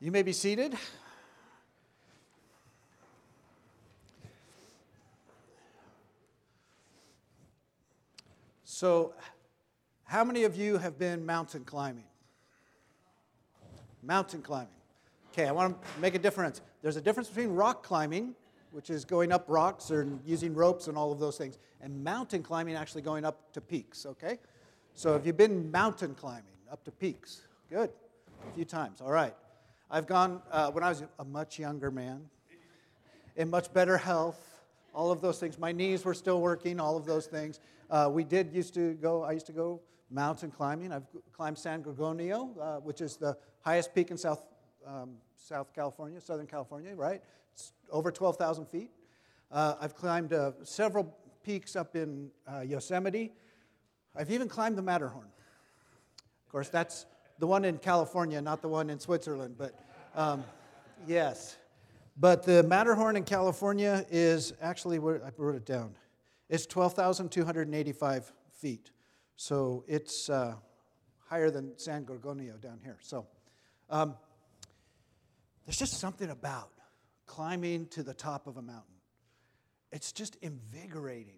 You may be seated. So, how many of you have been mountain climbing? Mountain climbing. Okay, I want to make a difference. There's a difference between rock climbing, which is going up rocks or using ropes and all of those things, and mountain climbing, actually going up to peaks, okay? So, have you been mountain climbing up to peaks? Good. A few times, all right. I've gone uh, when I was a much younger man, in much better health, all of those things. My knees were still working, all of those things. Uh, we did used to go, I used to go mountain climbing. I've climbed San Gorgonio, uh, which is the highest peak in South, um, South California, Southern California, right? It's over 12,000 feet. Uh, I've climbed uh, several peaks up in uh, Yosemite. I've even climbed the Matterhorn. Of course, that's the one in California, not the one in Switzerland, but um, yes. But the Matterhorn in California is actually, I wrote it down, it's 12,285 feet. So it's uh, higher than San Gorgonio down here. So um, there's just something about climbing to the top of a mountain. It's just invigorating.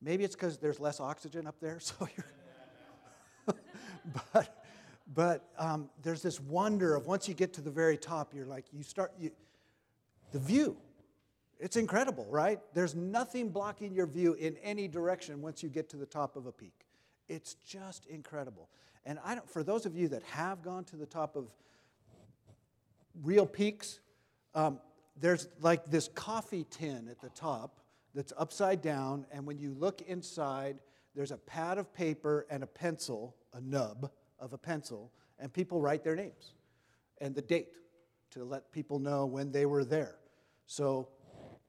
Maybe it's because there's less oxygen up there, so you're. but but um, there's this wonder of once you get to the very top, you're like, you start, you, the view. It's incredible, right? There's nothing blocking your view in any direction once you get to the top of a peak. It's just incredible. And I don't, for those of you that have gone to the top of real peaks, um, there's like this coffee tin at the top that's upside down, and when you look inside, there's a pad of paper and a pencil, a nub, of a pencil, and people write their names and the date to let people know when they were there. So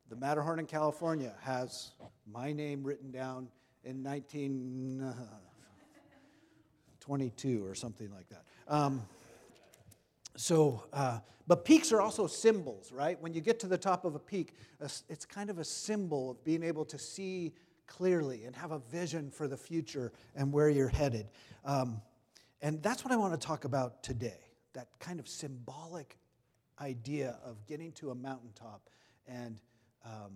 the Matterhorn in California has my name written down in 1922 uh, or something like that. Um, so, uh, but peaks are also symbols, right? When you get to the top of a peak, it's kind of a symbol of being able to see clearly and have a vision for the future and where you're headed. Um, and that's what I want to talk about today that kind of symbolic idea of getting to a mountaintop and um,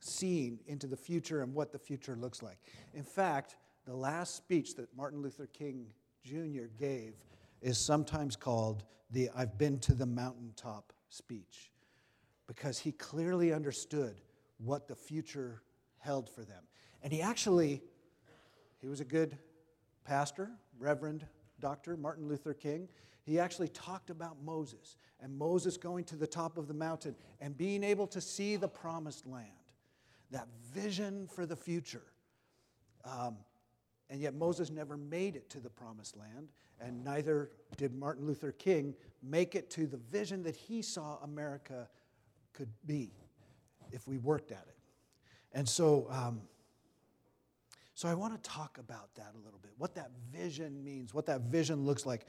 seeing into the future and what the future looks like. In fact, the last speech that Martin Luther King Jr. gave is sometimes called the I've been to the mountaintop speech because he clearly understood what the future held for them. And he actually, he was a good pastor, reverend, Dr. Martin Luther King, he actually talked about Moses and Moses going to the top of the mountain and being able to see the promised land, that vision for the future. Um, and yet Moses never made it to the promised land, and neither did Martin Luther King make it to the vision that he saw America could be if we worked at it. And so, um, so I want to talk about that a little bit, what that vision means, what that vision looks like.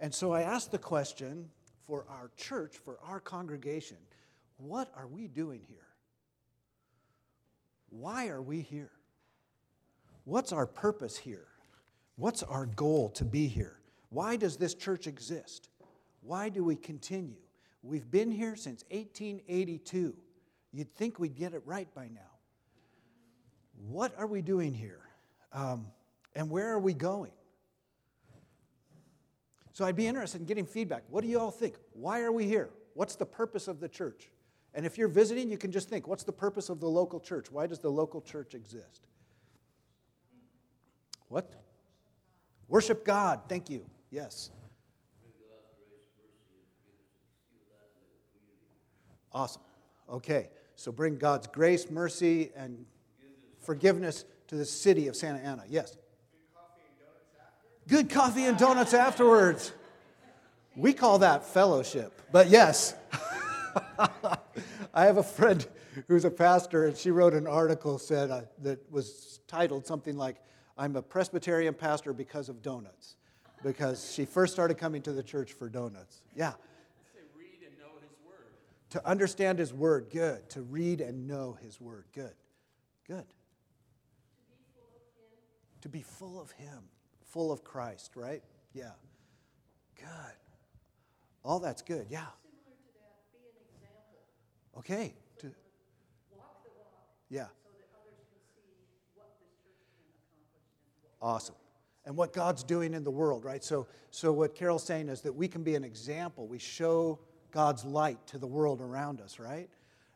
And so I asked the question for our church, for our congregation, what are we doing here? Why are we here? What's our purpose here? What's our goal to be here? Why does this church exist? Why do we continue? We've been here since 1882. You'd think we'd get it right by now. What are we doing here? Um, and where are we going? So I'd be interested in getting feedback. What do you all think? Why are we here? What's the purpose of the church? And if you're visiting, you can just think what's the purpose of the local church? Why does the local church exist? What? Worship God. Thank you. Yes. Awesome. Okay. So bring God's grace, mercy, and forgiveness to the city of Santa Ana. Yes. Good coffee and donuts afterwards. We call that fellowship, but yes. I have a friend who's a pastor, and she wrote an article said uh, that was titled something like "I'm a Presbyterian pastor because of donuts," because she first started coming to the church for donuts. Yeah. To understand His Word, good. To read and know His Word, good. Good to be full of Him, full of Christ, right? Yeah. Good. All that's good, yeah. Similar Okay. To, walk walk, yeah. So awesome. And what God's doing in the world, right? So, so what Carol's saying is that we can be an example. We show God's light to the world around us, right?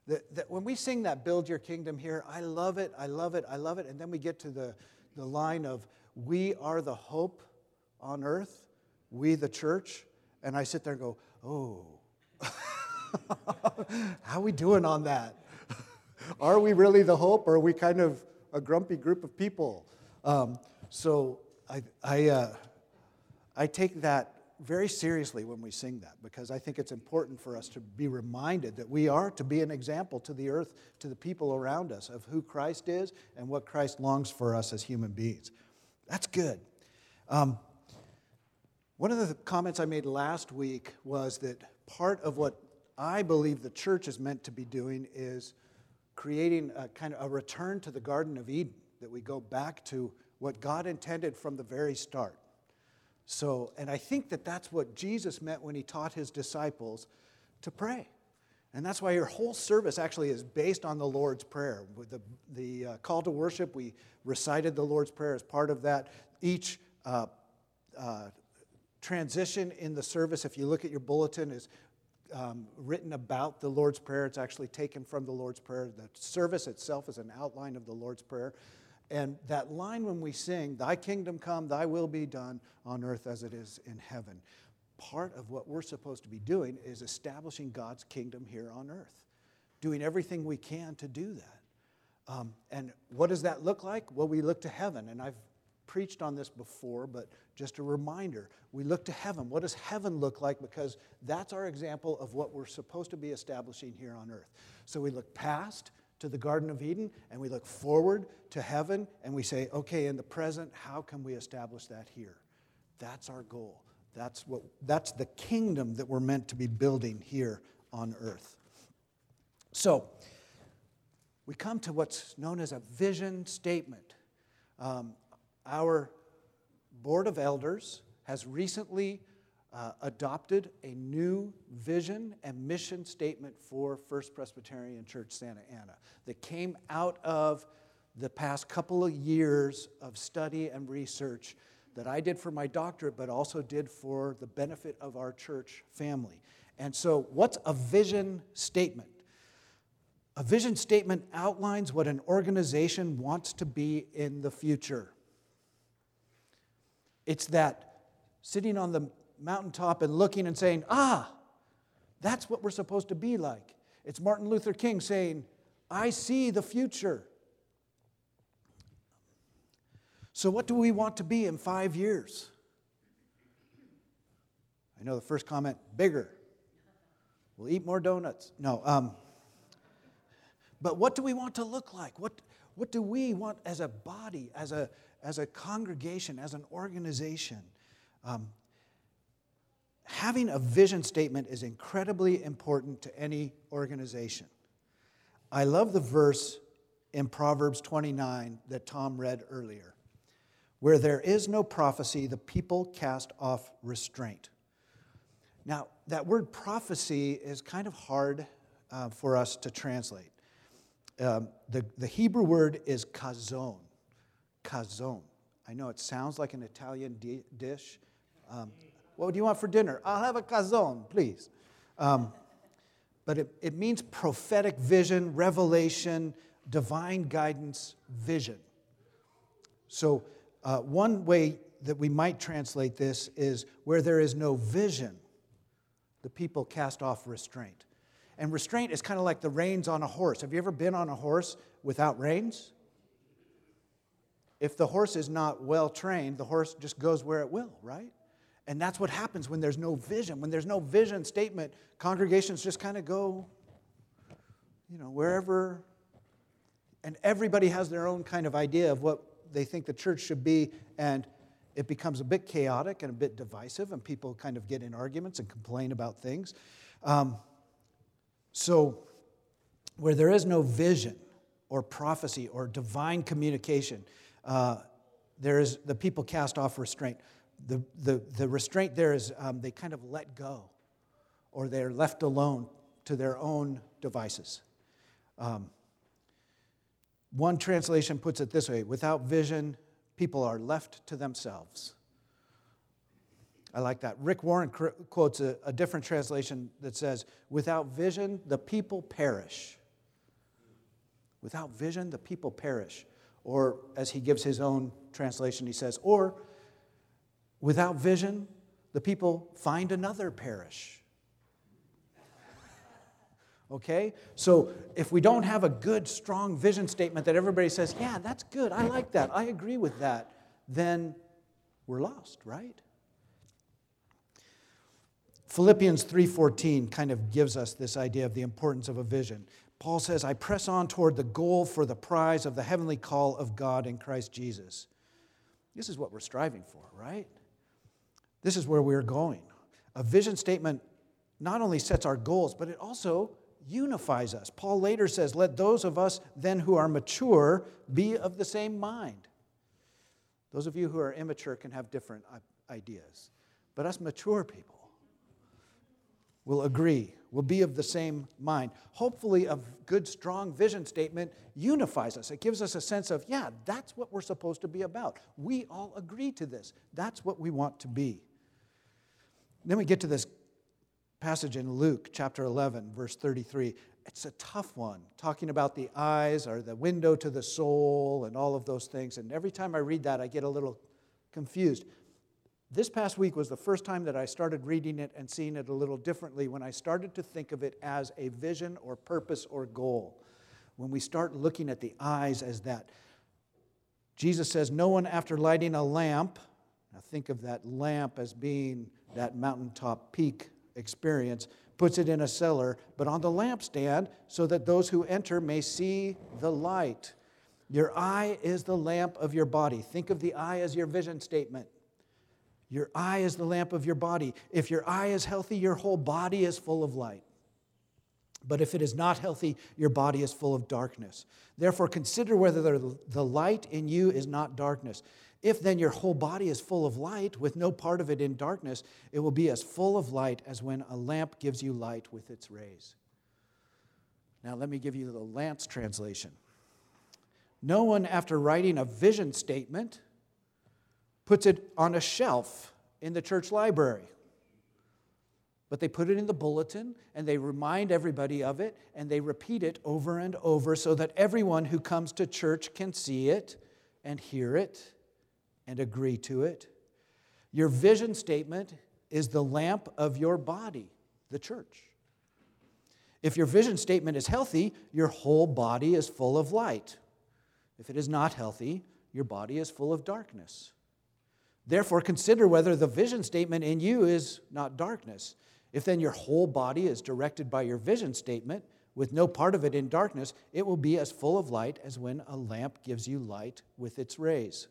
That, that when we sing that build your kingdom here, I love it, I love it, I love it. And then we get to the, the line of we are the hope on earth, we the church. And I sit there and go, oh, how are we doing on that? are we really the hope or are we kind of a grumpy group of people? Um, so I, I, uh, I take that very seriously when we sing that because I think it's important for us to be reminded that we are to be an example to the earth, to the people around us of who Christ is and what Christ longs for us as human beings. That's good. Um, one of the comments I made last week was that part of what I believe the church is meant to be doing is creating a kind of a return to the Garden of Eden, that we go back to what God intended from the very start. So, and I think that that's what Jesus meant when he taught his disciples to pray. And that's why your whole service actually is based on the Lord's Prayer. With the, the uh, call to worship, we recited the Lord's Prayer as part of that. Each uh, uh, transition in the service, if you look at your bulletin, is um, written about the Lord's Prayer. It's actually taken from the Lord's Prayer. The service itself is an outline of the Lord's Prayer. And that line when we sing, Thy kingdom come, Thy will be done on earth as it is in heaven, part of what we're supposed to be doing is establishing God's kingdom here on earth, doing everything we can to do that. Um, and what does that look like? Well, we look to heaven. And I've preached on this before, but just a reminder we look to heaven. What does heaven look like? Because that's our example of what we're supposed to be establishing here on earth. So we look past to the Garden of Eden and we look forward to heaven and we say, okay, in the present, how can we establish that here? That's our goal. That's, what, that's the kingdom that we're meant to be building here on earth. So, we come to what's known as a vision statement. Um, our board of elders has recently uh, adopted a new vision and mission statement for First Presbyterian Church Santa Ana that came out of the past couple of years of study and research that I did for my doctorate, but also did for the benefit of our church family. And so, what's a vision statement? A vision statement outlines what an organization wants to be in the future. It's that sitting on the mountaintop and looking and saying, ah, that's what we're supposed to be like. It's Martin Luther King saying, I see the future. So, what do we want to be in five years? I know the first comment bigger. We'll eat more donuts. No. Um, but what do we want to look like? What, what do we want as a body, as a, as a congregation, as an organization? Um, having a vision statement is incredibly important to any organization. I love the verse in Proverbs 29 that Tom read earlier. Where there is no prophecy, the people cast off restraint. Now, that word prophecy is kind of hard uh, for us to translate. Um, the, the Hebrew word is kazon. Kazon. I know it sounds like an Italian di- dish. Um, what do you want for dinner? I'll have a kazon, please. Um, but it, it means prophetic vision, revelation, divine guidance, vision. So, uh, one way that we might translate this is where there is no vision, the people cast off restraint. And restraint is kind of like the reins on a horse. Have you ever been on a horse without reins? If the horse is not well trained, the horse just goes where it will, right? And that's what happens when there's no vision. When there's no vision statement, congregations just kind of go, you know, wherever. And everybody has their own kind of idea of what they think the church should be. And it becomes a bit chaotic and a bit divisive, and people kind of get in arguments and complain about things. Um, so, where there is no vision or prophecy or divine communication, uh, there is the people cast off restraint the, the, the restraint there is um, they kind of let go or they're left alone to their own devices. Um, one translation puts it this way without vision, people are left to themselves. I like that. Rick Warren quotes a, a different translation that says, Without vision, the people perish. Without vision, the people perish. Or, as he gives his own translation, he says, Or, without vision, the people find another parish. Okay? So if we don't have a good, strong vision statement that everybody says, yeah, that's good, I like that, I agree with that, then we're lost, right? Philippians 3:14 kind of gives us this idea of the importance of a vision. Paul says, "I press on toward the goal for the prize of the heavenly call of God in Christ Jesus." This is what we're striving for, right? This is where we're going. A vision statement not only sets our goals, but it also unifies us. Paul later says, Let those of us then who are mature be of the same mind. Those of you who are immature can have different ideas, but us mature people will agree, will be of the same mind. Hopefully, a good, strong vision statement unifies us. It gives us a sense of, yeah, that's what we're supposed to be about. We all agree to this. That's what we want to be. Then we get to this passage in Luke chapter 11, verse 33. It's a tough one, talking about the eyes or the window to the soul and all of those things. And every time I read that, I get a little confused. This past week was the first time that I started reading it and seeing it a little differently when I started to think of it as a vision or purpose or goal. When we start looking at the eyes as that. Jesus says, No one after lighting a lamp, now think of that lamp as being that mountaintop peak experience, puts it in a cellar, but on the lampstand so that those who enter may see the light. Your eye is the lamp of your body. Think of the eye as your vision statement. Your eye is the lamp of your body. If your eye is healthy, your whole body is full of light. But if it is not healthy, your body is full of darkness. Therefore, consider whether the light in you is not darkness. If then your whole body is full of light, with no part of it in darkness, it will be as full of light as when a lamp gives you light with its rays. Now, let me give you the Lance translation. No one, after writing a vision statement, puts it on a shelf in the church library. But they put it in the bulletin and they remind everybody of it and they repeat it over and over so that everyone who comes to church can see it and hear it and agree to it. Your vision statement is the lamp of your body, the church. If your vision statement is healthy, your whole body is full of light. If it is not healthy, your body is full of darkness. Therefore, consider whether the vision statement in you is not darkness. If then your whole body is directed by your vision statement, with no part of it in darkness, it will be as full of light as when a lamp gives you light with its rays.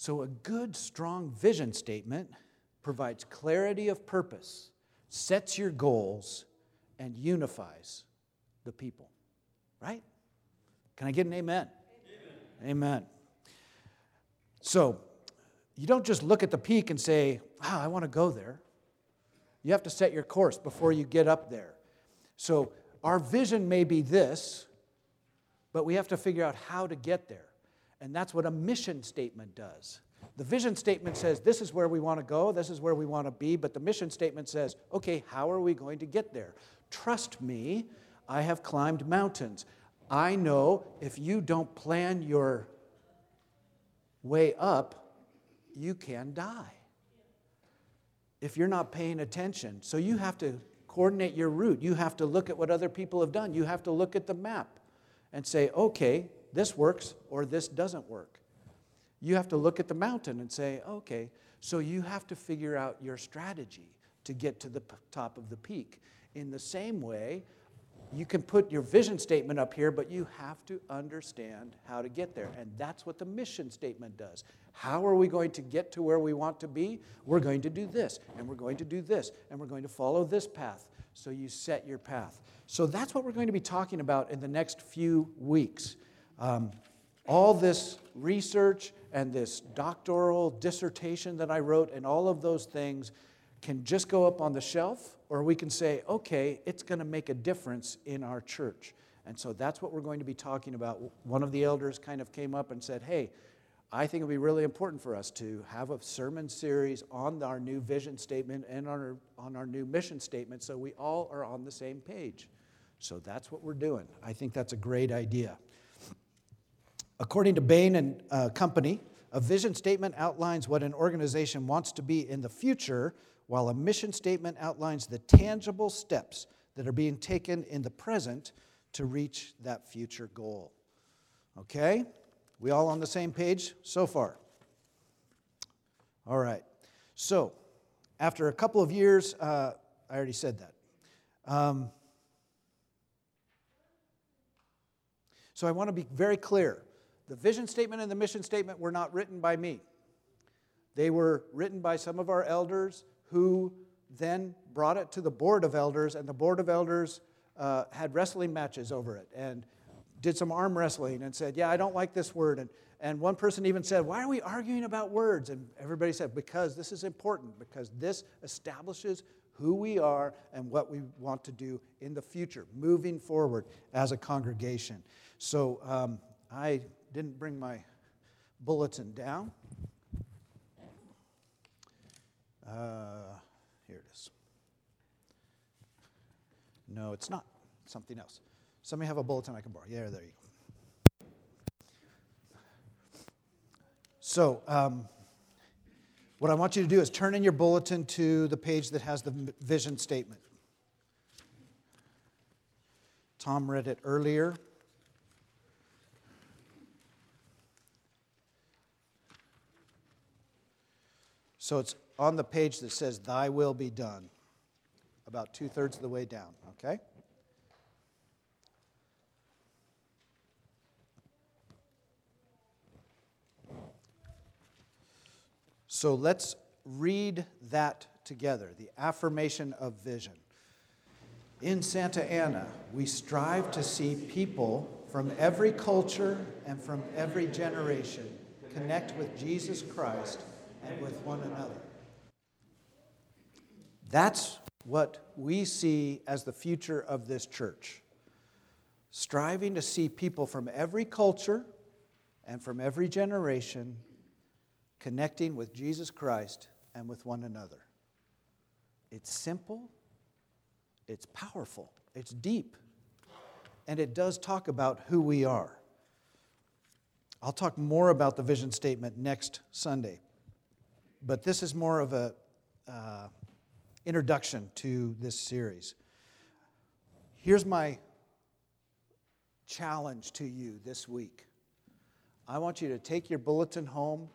So, a good, strong vision statement provides clarity of purpose, sets your goals, and unifies the people. Right? Can I get an amen? Amen. amen. So, you don't just look at the peak and say, wow, I want to go there. You have to set your course before you get up there. So, our vision may be this, but we have to figure out how to get there. And that's what a mission statement does. The vision statement says, This is where we want to go, this is where we want to be, but the mission statement says, Okay, how are we going to get there? Trust me, I have climbed mountains. I know if you don't plan your way up, you can die. If you're not paying attention. So you have to coordinate your route. You have to look at what other people have done. You have to look at the map and say, okay, this works or this doesn't work. You have to look at the mountain and say, okay, so you have to figure out your strategy to get to the top of the peak. In the same way, you can put your vision statement up here, but you have to understand how to get there. And that's what the mission statement does. How are we going to get to where we want to be? We're going to do this, and we're going to do this, and we're going to follow this path. So you set your path. So that's what we're going to be talking about in the next few weeks. Um, all this research and this doctoral dissertation that I wrote and all of those things can just go up on the shelf, or we can say, okay, it's going to make a difference in our church. And so that's what we're going to be talking about. One of the elders kind of came up and said, hey, I think it would be really important for us to have a sermon series on our new vision statement and on our, on our new mission statement so we all are on the same page. So that's what we're doing. I think that's a great idea. According to Bain and uh, Company, a vision statement outlines what an organization wants to be in the future, while a mission statement outlines the tangible steps that are being taken in the present to reach that future goal. Okay? We all on the same page so far? All right. So, after a couple of years, uh, I already said that. Um, so, I want to be very clear. The vision statement and the mission statement were not written by me, they were written by some of our elders who then brought it to the board of elders, and the board of elders uh, had wrestling matches over it. And did some arm wrestling and said, Yeah, I don't like this word. And, and one person even said, Why are we arguing about words? And everybody said, Because this is important, because this establishes who we are and what we want to do in the future, moving forward as a congregation. So um, I didn't bring my bulletin down. Uh, here it is. No, it's not. something else. Somebody have a bulletin I can borrow? Yeah, there you go. So, um, what I want you to do is turn in your bulletin to the page that has the vision statement. Tom read it earlier. So it's on the page that says, Thy will be done, about two thirds of the way down, okay? So let's read that together the affirmation of vision. In Santa Ana, we strive to see people from every culture and from every generation connect with Jesus Christ and with one another. That's what we see as the future of this church. Striving to see people from every culture and from every generation connecting with Jesus Christ and with one another. It's simple, it's powerful, it's deep, and it does talk about who we are. I'll talk more about the vision statement next Sunday, but this is more of a uh, introduction to this series. Here's my challenge to you this week. I want you to take your bulletin home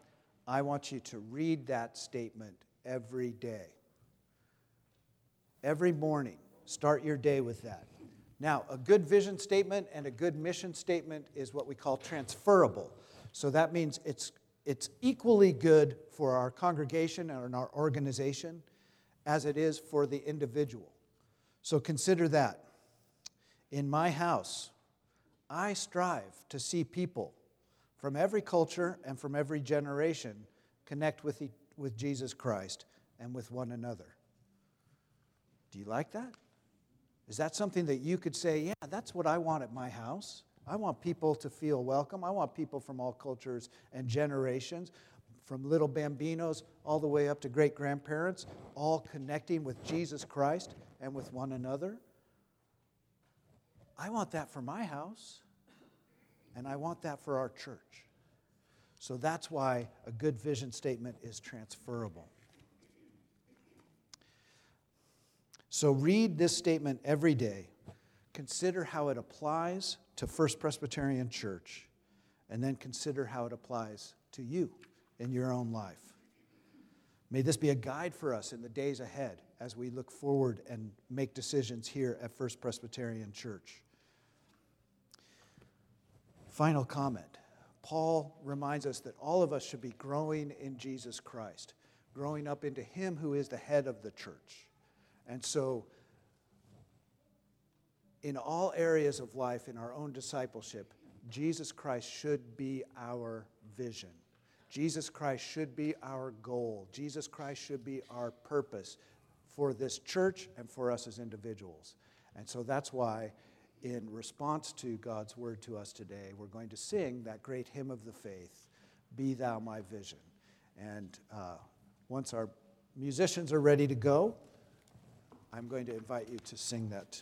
I want you to read that statement every day. Every morning, start your day with that. Now, a good vision statement and a good mission statement is what we call transferable. So that means it's, it's equally good for our congregation and our organization as it is for the individual. So consider that. In my house, I strive to see people from every culture and from every generation connect with, the, with Jesus Christ and with one another. Do you like that? Is that something that you could say, yeah, that's what I want at my house? I want people to feel welcome. I want people from all cultures and generations, from little bambinos all the way up to great grandparents, all connecting with Jesus Christ and with one another. I want that for my house. And I want that for our church. So that's why a good vision statement is transferable. So read this statement every day. Consider how it applies to First Presbyterian Church, and then consider how it applies to you in your own life. May this be a guide for us in the days ahead as we look forward and make decisions here at First Presbyterian Church. Final comment Paul reminds us that all of us should be growing in Jesus Christ, growing up into Him who is the head of the church. And so, in all areas of life, in our own discipleship, Jesus Christ should be our vision. Jesus Christ should be our goal. Jesus Christ should be our purpose for this church and for us as individuals. And so that's why, in response to God's word to us today, we're going to sing that great hymn of the faith, Be Thou My Vision. And uh, once our musicians are ready to go, I'm going to invite you to sing that